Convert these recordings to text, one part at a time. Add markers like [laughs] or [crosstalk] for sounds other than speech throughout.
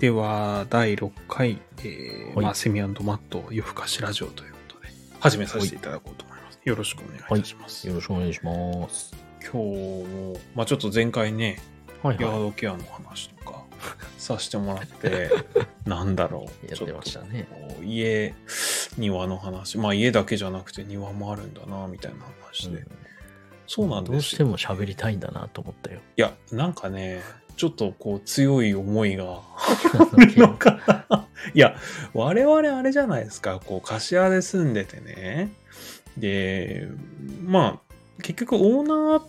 では、第6回、えーはいまあ、セミマット夜更かしラジオということで、始めさせていただこうと思います。よろしくお願いいたします。よろしくお願いします。今日も、まあちょっと前回ね、ヤーはいはドケアの話とかさせてもらって、[laughs] なんだろう。やってましたね家、庭の話、まあ家だけじゃなくて庭もあるんだな、みたいな話い。で。そうなんですよどうしても喋りたいんだなと思ったよ。いや、なんかね、ちょっとこう強い思いが。[laughs] [laughs] いや、我々あれじゃないですか、こう、柏で住んでてね。で、まあ、結局オーナーっ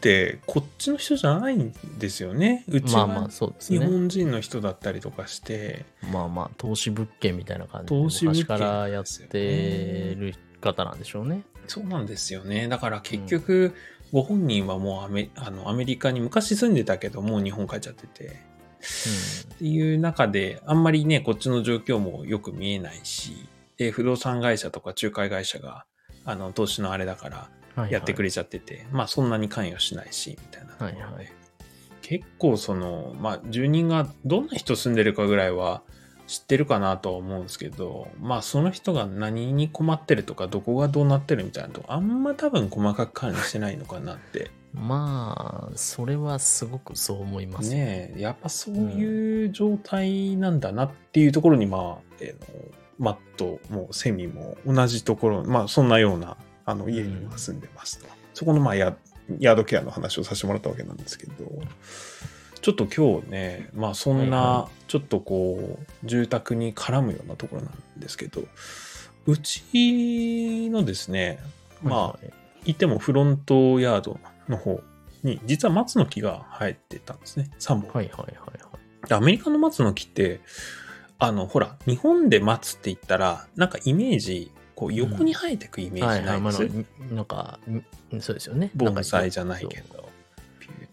てこっちの人じゃないんですよね。うちは日ね。本人の人だったりとかして、まあまあ、投資物件みたいな感じで、投資物件昔からやってる方なんでしょうね。そうなんですよね。だから結局、ご本人はもうアメあのアメリカに昔住んでたけど、もう日本帰っちゃってて。っていう中で、あんまりね、こっちの状況もよく見えないし、で、不動産会社とか仲介会社が、あの、投資のあれだから、うんやってくれ。れちゃってて、まあ、そんなに関与しないし、みたいなところで。はいはい結構、その、まあ、住人がどんな人住んでるかぐらいは知ってるかなとは思うんですけど、まあ、その人が何に困ってるとか、どこがどうなってるみたいなとこ、あんま多分細かく管理してないのかなってまあ、それはすごくそう思います。ねえ、やっぱそういう状態なんだなっていうところに、まあ、えーのマットもセミも同じところ、まあそんなようなあの家には住んでますと。そこのまあヤヤードケアの話をさせてもらったわけなんですけど、ちょっと今日ね、まあそんはいなはちょっとこう住宅に絡むようなところなんですけど、うちのですね、まあ、はいはいいてもフロントヤードの方に、実は松の木が生えてたんですね。3本。はいはいはいはい。でアメリカの松の木って、あの、ほら、日本で松って言ったら、なんかイメージ、こう横に生えてくイメーはいはい。ジないです、まあ、になんか、にそうですよね。盆栽じゃないけど、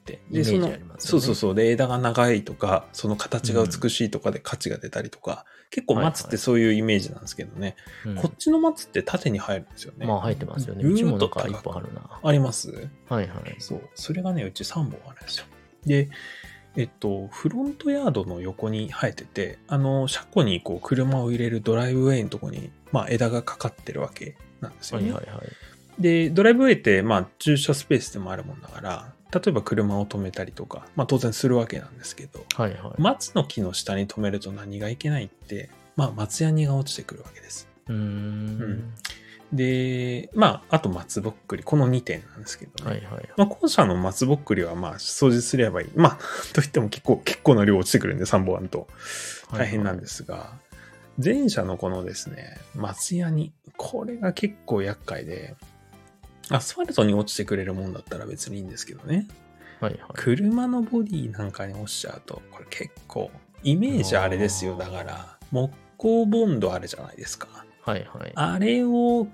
ピューって。イメージそのねそうそうそう。で、枝が長いとか、その形が美しいとかで価値が出たりとか、結構松ってそういうイメージなんですけどね、うんこっちの松って縦に生えるんですよね。まあ、入ってますよね。うちもなんか高く一本あるな。ありますはいはい。そう。それがね、うち3本あるんですよ。で、えっと、フロントヤードの横に生えてて、あの、車庫にこう車を入れるドライブウェイのとこに、まあ枝がかかってるわけなんですよね。はいはいはい。で、ドライブウェイって、まあ駐車スペースでもあるもんだから、例えば車を止めたりとか、まあ当然するわけなんですけど、はいはい。松の木の下に止めると何がいけないって、まあ松ヤニが落ちてくるわけです。うーうんん。で、まあ、あと松ぼっくり、この2点なんですけどね。はいはい。まあ、後者の松ぼっくりはまあ掃除すればいい。まあ、[laughs] といっても結構、結構な量落ちてくるんで、3本あると大変なんですが、前者のこのですね、松ヤニ、これが結構厄介で、アスファルトに落ちてくれるもんだったら別にいいんですけどね、はいはい。車のボディなんかに落ちちゃうと、これ結構、イメージあれですよ。だから、木工ボンドあるじゃないですか。はいはい。あれを、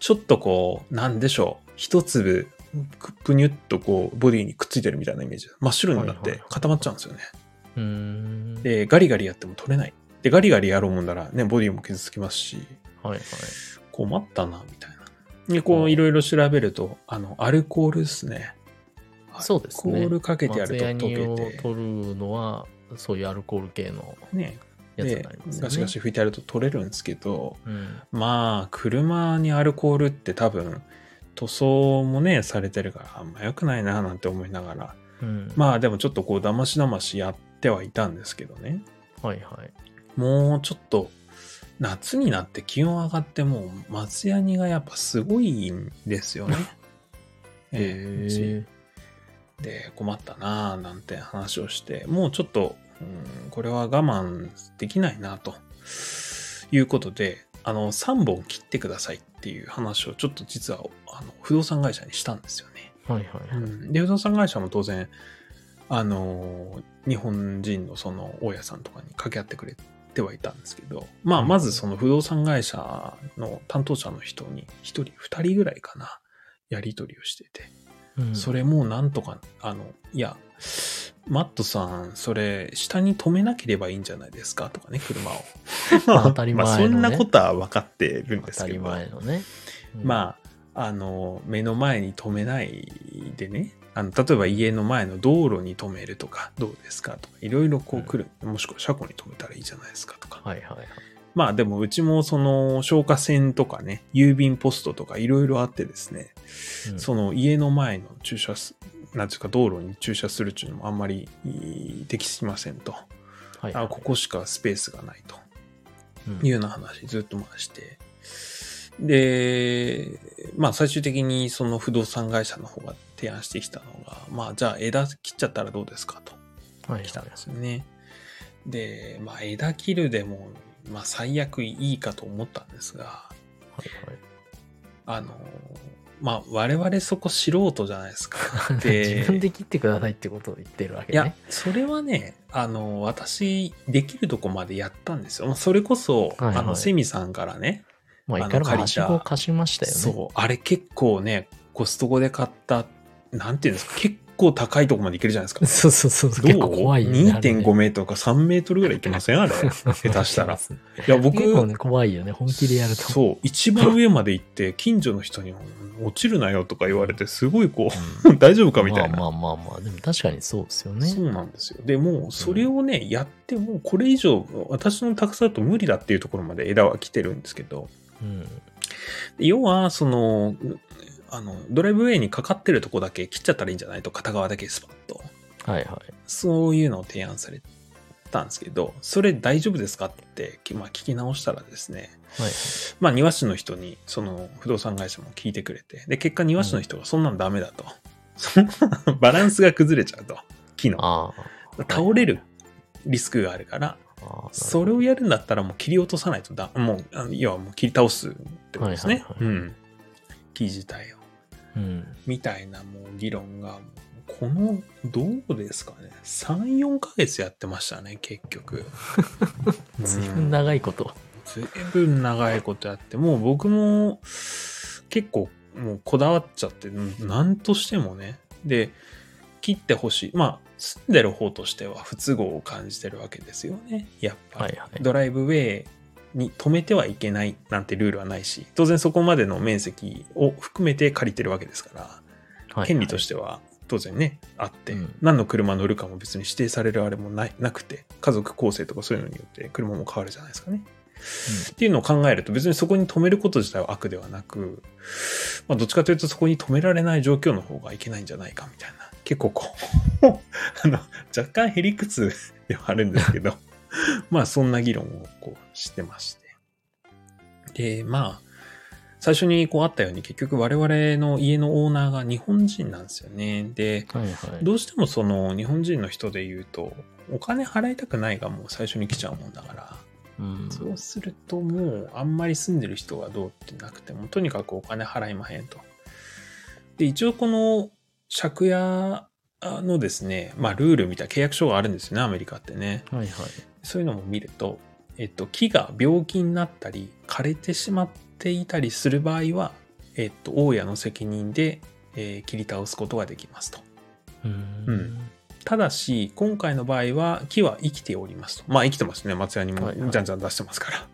ちょっとこう、なんでしょう。一粒、くぷにゅっとこう、ボディにくっついてるみたいなイメージ。真っ白になって固まっちゃうんですよね。うーん。で、ガリガリやっても取れない。で、ガリガリやろうもんならね、ボディも傷つきますし、はいはい。困ったな、みたいな。で、こう、いろいろ調べると、あの、アルコールですね。そうですね。アルコールかけてやると溶けて、取るのは、そういうアルコール系のね。やつにでなりますよね。ガシガシ拭いてやると取れるんですけど、うん。まあ、車にアルコールって多分、塗装もね、されてるから、あんま良くないな、なんて思いながら。うん、まあ、でもちょっとこう、だましだましやってはいたんですけどね。はいはい。もうちょっと、夏になって気温上がってもう、松ヤニがやっぱすごいんですよね。[laughs] ええうちへで、困ったなぁ、なんて話をして、もうちょっと、うん、これは我慢できないな、ということで、あの、3本切ってくださいっていう話をちょっと実は、あの、不動産会社にしたんですよね。ーはいはいはい。うん、で、不動産会社も当然、あの、日本人のその大家さんとかに掛け合ってくれてはいたんですけど、まあ、まずその不動産会社の担当者の人に、一人、二人ぐらいかな、やり取りをしてて、うん。それもうなんとか、あの、いや、マットさん、それ、下に止めなければいいんじゃないですか？とかね、車を。[laughs] まあ当たり前のね。まあ、そんなことは分かってるんです当たりけど。前のね。うん。まあ、あの、目の前に止めないでね、あの、例えば家の前の道路に止めるとか、どうですか？とか、いろいろこう来る。もしくは車庫に止めたらいいじゃないですかとか。はいはいはい。まあでもうちもその消火栓とかね、郵便ポストとかいろいろあってですね、うんその家の前の駐車す、なんていうか道路に駐車するっていうのもあんまりいい適しませんと。はいはいあここしかスペースがないとうんいうような話ずっと回して。で、まあ最終的にその不動産会社の方が提案してきたのが、まあじゃあ枝切っちゃったらどうですか？とはい来たんですよね。で、まあ枝切るでも、まあ最悪いいかと思ったんですが、はいはいあの、まあ我々そこ素人じゃないですか。[laughs] 自分で切ってくださいってことを言ってるわけね。いや、それはね、あの、私、できるとこまでやったんですよ。まあそれこそ、はいはいあの、セミさんからね、まあ、いかにも貸しましたよね。そう、あれ結構ね、コストコで買った、なんていうんですか、結構高いとこまでいけるじゃないですか。そうそうそう。どう？結構怖いよね。あれね ?2.5 メートルか3メートルぐらいいけません？あれ。下手したら。い [laughs] いや、僕、結構ね、怖いよね。本気でやると。そう、一番上まで行って、近所の人に、落ちるなよとか言われて、すごいこうんう、[laughs] 大丈夫かみたいな。まあまあまあまあ、でも確かにそうですよね。そうなんですよ。でもう、それをね、やっても、これ以上、私の高さだと無理だっていうところまで枝は来てるんですけど、うん。要は、その、あの、ドライブウェイにかかってるとこだけ切っちゃったらいいんじゃない？と、片側だけスパッと。はいはい。そういうのを提案されたんですけど、それ大丈夫ですか？って、まあ、聞き直したらですね、はい。まあ、庭師の人に、その不動産会社も聞いてくれて、で、結果庭師の人がそんなんダメだと。そんなバランスが崩れちゃうと。木の。倒れるリスクがあるから、ああ。それをやるんだったらもう切り落とさないとだ、もう、あの要はもう切り倒すってことですね。はいはいはいうん。木自体を。うん。みたいなもう議論が、この、どうですかね。3、4ヶ月やってましたね、結局。[laughs] 随分長いこと。ずいぶん長いことやって、もう僕も結構もうこだわっちゃって、何としてもね。で、切ってほしい。まあ、住んでる方としては不都合を感じてるわけですよね。やっぱり。はいはい。ドライブウェイに止めてはいけないなんてルールはないし、当然そこまでの面積を含めて借りてるわけですから、権利としてては当然ね、あって、うん何の車乗るかも別に指定されるあれもないなくて、家族構成とかそういうのによって車も変わるじゃないですかね。っていうのを考えると別にそこに止めること自体は悪ではなく、まあどっちかというとそこに止められない状況の方がいけないんじゃないかみたいな。結構こう、[laughs] あの、若干へりくつではあるんですけど、[laughs] まあそんな議論をこうしてまして。で、まあ、最初にこうあったように結局我々の家のオーナーが日本人なんですよね。で、はいはい。どうしてもその日本人の人で言うと、お金払いたくないがもう最初に来ちゃうもんだから、うん。そうするともうあんまり住んでる人がどうってなくても、とにかくお金払いまへんと。で、一応この借家のですね、まあルールみたいな契約書があるんですよね、アメリカってね。はいはい。そういうのも見ると、えっと、木が病気になったり、枯れてしまっていたりする場合は、えっと、大家の責任で、えー切り倒すことができますと。うん。うんただし、今回の場合は木は生きておりますと。まあ生きてますね。松屋にもはいはいじゃんじゃん出してますから。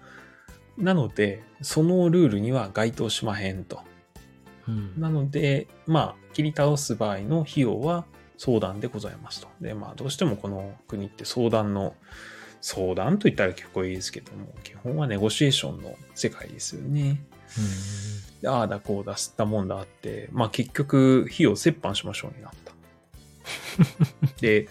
なので、そのルールには該当しまへんと。うん。なので、まあ、切り倒す場合の費用は相談でございますと。で、まあ、どうしてもこの国って相談の、相談と言ったら結構いいですけども、基本はネゴシエーションの世界ですよね。でああだこうだ、吸ったもんだあって、まあ結局、費用折半しましょうになった。[laughs] で、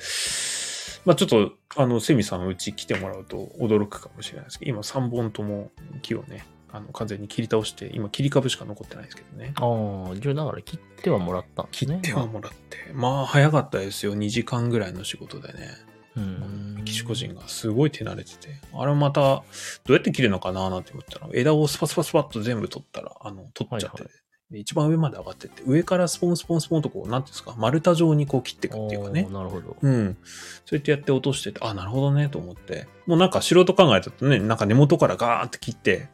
まあちょっと、あの、セミさんうち来てもらうと驚くかもしれないですけど、今3本とも木をね、あの、完全に切り倒して、今切り株しか残ってないですけどね。ああ、じゃあだから切ってはもらったんですね。切ってはもらって。まあ早かったですよ。2時間ぐらいの仕事でね。うん。メキシコ人がすごい手慣れてて。あれまた、どうやって切るのかななんて思ったら、枝をスパスパスパッと全部取ったら、あの、取っちゃって、はいはで一番上まで上がってって、上からスポンスポンスポンとこう、なんていうんですか、丸太状にこう切っていくっていうかね。なるほど。うん。そうやってやって落としてて、あ、なるほどね、と思って。もうなんか素人考えたとね、なんか根元からガーって切って、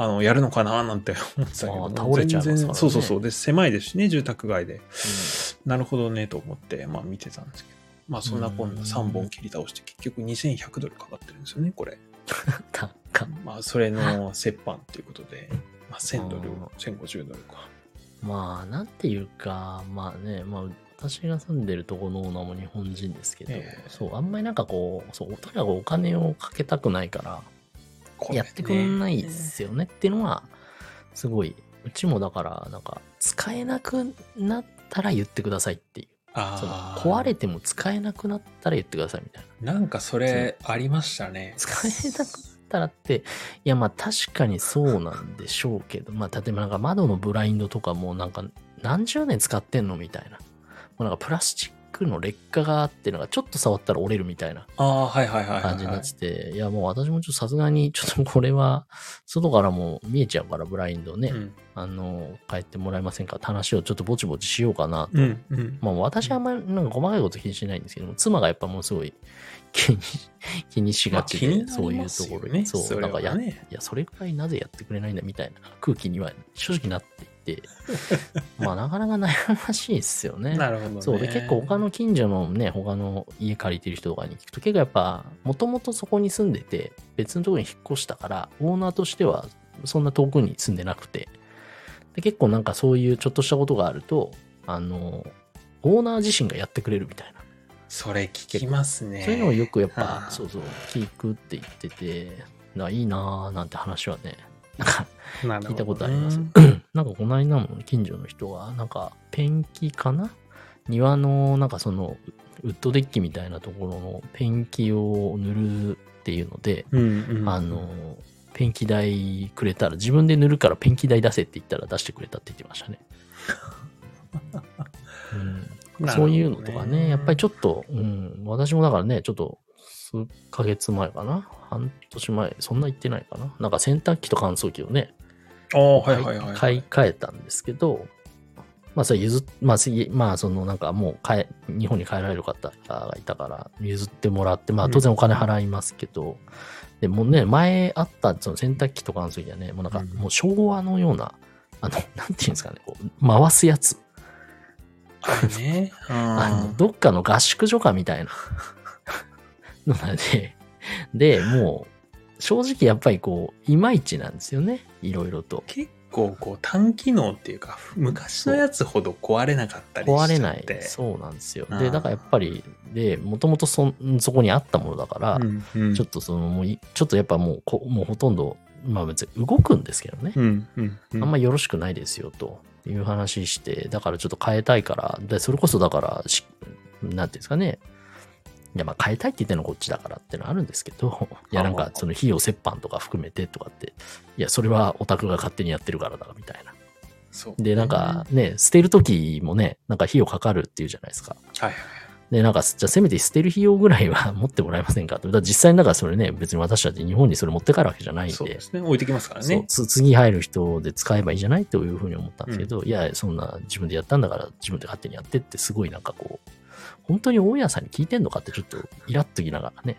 あの、やるのかななんて [laughs] 思ってたけど、倒れちゃいますからねそうそうそう。で、狭いですしね、住宅街で。なるほどね、と思って、まあ見てたんですけど。まあそんなこんな3本切り倒して、結局2100ドルかかってるんですよね、これ。[laughs] まあそれの折半っていうことで、まあ1000ドルあ、1050ドルか。まあ、なんていうか、まあね、まあ、私が住んでるとこのオーナーも日本人ですけど、ええそう、あんまりなんかこう、そう、とにかくお金をかけたくないから、やってくんないですよねっていうのは、すごい、うちもだから、なんか、使えなくなったら言ってくださいっていう。その。壊れても使えなくなったら言ってくださいみたいな。なんかそれありましたね。使えなくなったらって、いやまあ確かにそうなんでしょうけど、まあ例えばなんか窓のブラインドとかもなんか何十年使ってんのみたいな。もうなんかプラスチックの劣化があって、なんかちょっと触ったら折れるみたいなああ、はいはいはいはい、はい。感じになってて、いやもう私もちょっとさすがにちょっとこれは外からも見えちゃうからブラインドね、うん。あの、変えてもらえませんかって話をちょっとぼちぼちしようかなとうん。うん。まあ私はあんまりなんか細かいこと気にしないんですけども、妻がやっぱもうすごい気に気にしがちで、まあそういうところに、そう、それはなんかや、ねいや、それくらいなぜやってくれないんだみたいな空気には正直なっていて、[laughs] まあなかなか悩ましいですよね。なるほどね。そうで、結構他の近所のね、他の家借りてる人とかに聞くと、結構やっぱ、もともとそこに住んでて、別のところに引っ越したから、オーナーとしてはそんな遠くに住んでなくて、で結構なんかそういうちょっとしたことがあると、あの、オーナー自身がやってくれるみたいな。それ聞きますね。そういうのをよくやっぱ、はあそうそう、聞くって言ってて、ないいなぁなんて話はね、なんか聞いたことあります。なんかこの間も近所の人が、なんかペンキかな？庭のなんかそのウッドデッキみたいなところのペンキを塗るっていうので、うんうん。あの、ペンキ代くれたら、自分で塗るからペンキ代出せって言ったら出してくれたって言ってましたね。[laughs] うんなるほどそういうのとかね、やっぱりちょっと、うん、私もだからね、ちょっと、数ヶ月前かな？半年前、そんな言ってないかな？なんか洗濯機と乾燥機をね、ああ、はいはいはい。買い替えたんですけど、まあ、それ譲っ、まあ、次まあ、そのなんかもう帰、日本に帰られる方がいたから、譲ってもらって、まあ、当然お金払いますけど、でもうね、前あったその洗濯機と乾燥機はね、もうなんか、うん。もう昭和のような、あの、なんていうんですかね、こう、回すやつ。ね。あの、あどっかの合宿所かみたいなので、で、もう、正直やっぱりこう、いまいちなんですよね。いろいろと。結構こう単機能っていうか、昔のやつほど壊れなかったりして。壊れない。そうなんですよ。で、だからやっぱり、で、もともとそ、そこにあったものだから、うんうん。ちょっとその、もうい、ちょっとやっぱもうこ、もうほとんど、まあ別に動くんですけどね。うんうんうん。あんまよろしくないですよ、という話して、だからちょっと変えたいから、で、それこそだからし、なんていうんですかね。いや、まあ変えたいって言ってるのはこっちだからってのはあるんですけど、[laughs] いや、なんかその費用折半とか含めてとかって、いや、それはオタクが勝手にやってるからだ、みたいな。そう。で、なんか、ね、捨てるときもね、なんか費用かかるっていうじゃないですか。はいはい。で、なんか、じゃあせめて捨てる費用ぐらいは [laughs] 持ってもらえませんかと。だ実際にだからそれね、別に私たち日本にそれ持って帰るわけじゃないんで、そうですね。置いてきますからそうね。つ次入る人で使えばいいじゃないというふうに思ったんですけど、いや、そんな自分でやったんだから自分で勝手にやってってすごいなんかこう、本当に大家さんに聞いてんのかってちょっとイラッときながらね。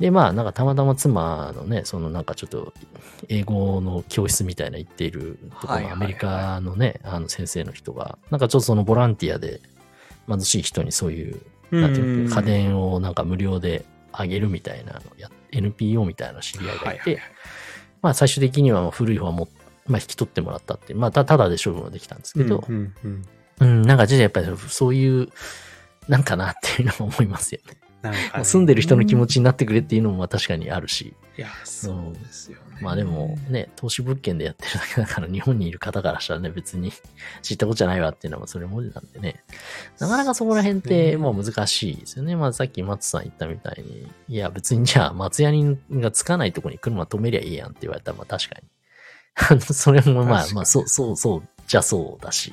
で、まあ、なんかたまたま妻のね、そのなんかちょっと英語の教室みたいな行っているところのアメリカのね、あの先生の人が、なんかちょっとそのボランティアで貧しい人にそういうなんていうの家電をなんか無料であげるみたいなのや、NPO みたいな知り合いがいて、まあ最終的には古い方はもう、まあ引き取ってもらったっていう、まあたただで処分はできたんですけど、うんなんか実はやっぱりそういう、なんかなっていうのも思いますよね。なんかね住んでる人の気持ちになってくれっていうのもまあ確かにあるし、いや、そうですよね。まあでもね、投資物件でやってるだけだから日本にいる方からしたらね、別に知ったことじゃないわっていうのはそれ文字なんでね。なかなかそこら辺ってもう難しいですよね。まあさっき松さん言ったみたいに、いや別にじゃあ松屋人がつかないとこに車止めりゃいいやんって言われたらまあ確かに。[laughs] それもまあまあそうそうそうじゃそうだし。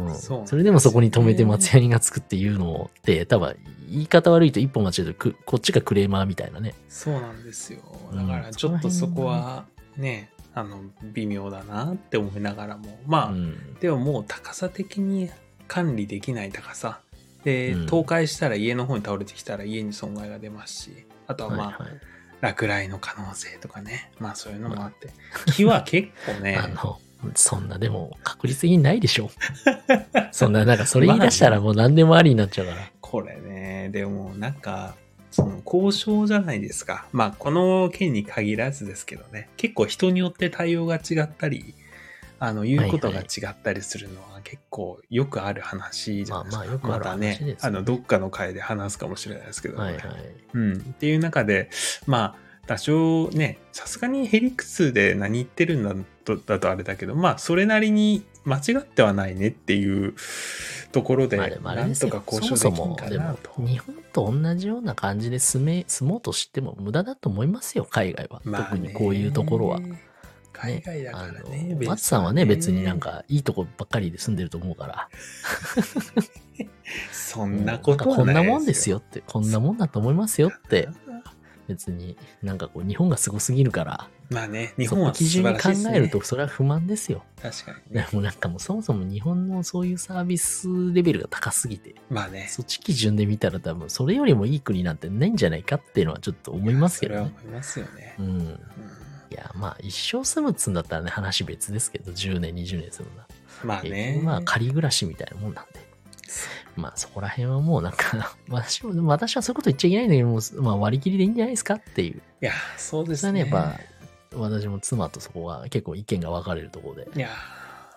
うん、それでもそこに止めて松屋人がつくっていうのって、多分言い方悪いと一歩間違えるとくこっちがクレーマーみたいなね。そうなんですよ。うんだからちょっとそこはね、あの、微妙だなって思いながらも、まあ、うん。でももう高さ的に管理できない高さ。で、うん倒壊したら家の方に倒れてきたら家に損害が出ますし、あとはまあ、はいはい落雷の可能性とかね。まあそういうのもあって。木は結構ね、[laughs] あの、そんなでも確率的にないでしょ。そんな、なんかそれ言い出したらもう何でもありになっちゃうから。これね、でもなんか、その交渉じゃないですか。まあこの件に限らずですけどね。結構人によって対応が違ったり、あの、言うことが違ったりするのは結構よくある話じゃないですか。まあまあよくあるた話ですよねね、あの、どっかの回で話すかもしれないですけど、はいはい。うん。っていう中で、まあ、多少ね、さすがにヘリクスで何言ってるんだとだとあれだけど、まあ、それなりに間違ってはないねっていうところで、なんですよ。とか交渉そもそもできんかでもなと。日本と同じような感じで住め住もうとしても無駄だと思いますよ海外は、まあね。特にこういうところは、海外だからね。あのベースは松さんはね別になんかいいとこばっかりで住んでると思うから。[laughs] そんなことはこんないなもんですよって。こんなもんだと思いますよって別になんかこう日本がすごすぎるからまあね、日そ本は基準に考晴らしいですね。えるとそれは不満ですよ確かにでね。もなんかもうそもそも日本のそういうサービスレベルが高すぎてまあね。そっち基準で見たら多分それよりもいい国なんてないんじゃないかっていうのはちょっと思いますけどねそれは思いますよねう。んうんいやまあ一生住むっつんだったらね話別ですけど10年20年住むんだ結まあね局。まあ仮暮らしみたいなもんなんでまあそこら辺はもうなんか [laughs] 私も私はそういうこと言っちゃいけないんだけどもう、まあ、割り切りでいいんじゃないですかっていういや、そうでそれはねすね。やっぱ私も妻とそこは結構意見が分かれるところでいや、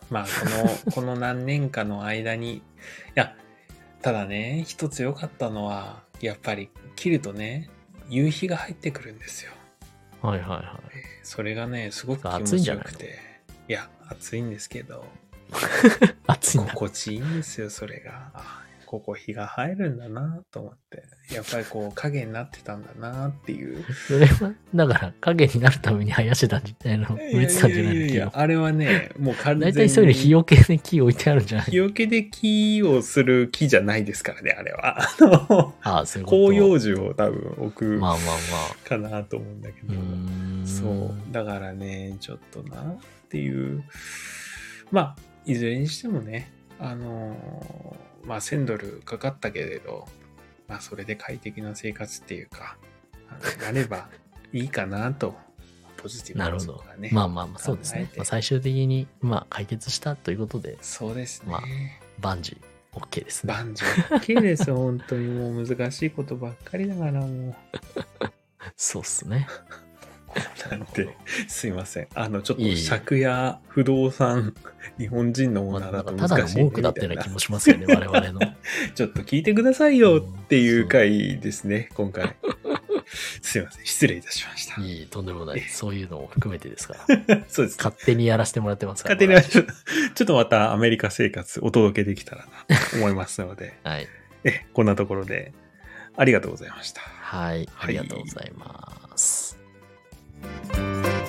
まあ、この、[laughs] この何年かの間に、いや、ただね、一つ良かったのは、やっぱり切るとね、夕日が入ってくるんですよ。はいはいはいそれがね、すごく気暑いんじゃないの？持ちよくて。いや、暑いんですけど、[laughs] 暑い心地いいんですよ、それが。あここ日が入るんだなと思って。やっぱりこう影になってたんだなっていう。それはだから影になるために生やしてたんじゃないの植えてたんじゃないあれはね、もう完全に。大体そういうの日よけで木置いてあるんじゃない日よけで木をする木じゃないですからね、あれは。あの、ああそういうこと広葉樹を多分置くまあまあまかなと思うんだけど。そう。だからね、ちょっとなっていう。まあ、いずれにしてもね、あのーまあ1000ドルかかったけれど、まあそれで快適な生活っていうか、[laughs] なればいいかなと、ポジティブなるほど。まあまあまあそうですねまあ、最終的にまあ解決したということでそうですね。まあ万事 OK ですね。バンジー OK ですよ、[laughs] 本当にもう難しいことばっかりだからもそうっすね。う。[laughs] なんて、すいません。あの、ちょっと借家、不動産、[laughs] 日本人のもまあ、のだと難しい、ね。文句だったような気もしますよね、我々の。[laughs] ちょっと聞いてくださいよっていう回ですね、今回。すいません。失礼いたしました。いい、とんでもない。そういうのを含めてですから。そうです。勝手にやらせてもらってますから。勝手にはちょっと、ちょっとまたアメリカ生活お届けできたらなと思いますので、はい。え、こんなところでありがとうございました。はい。ありがとうございます。Thank you.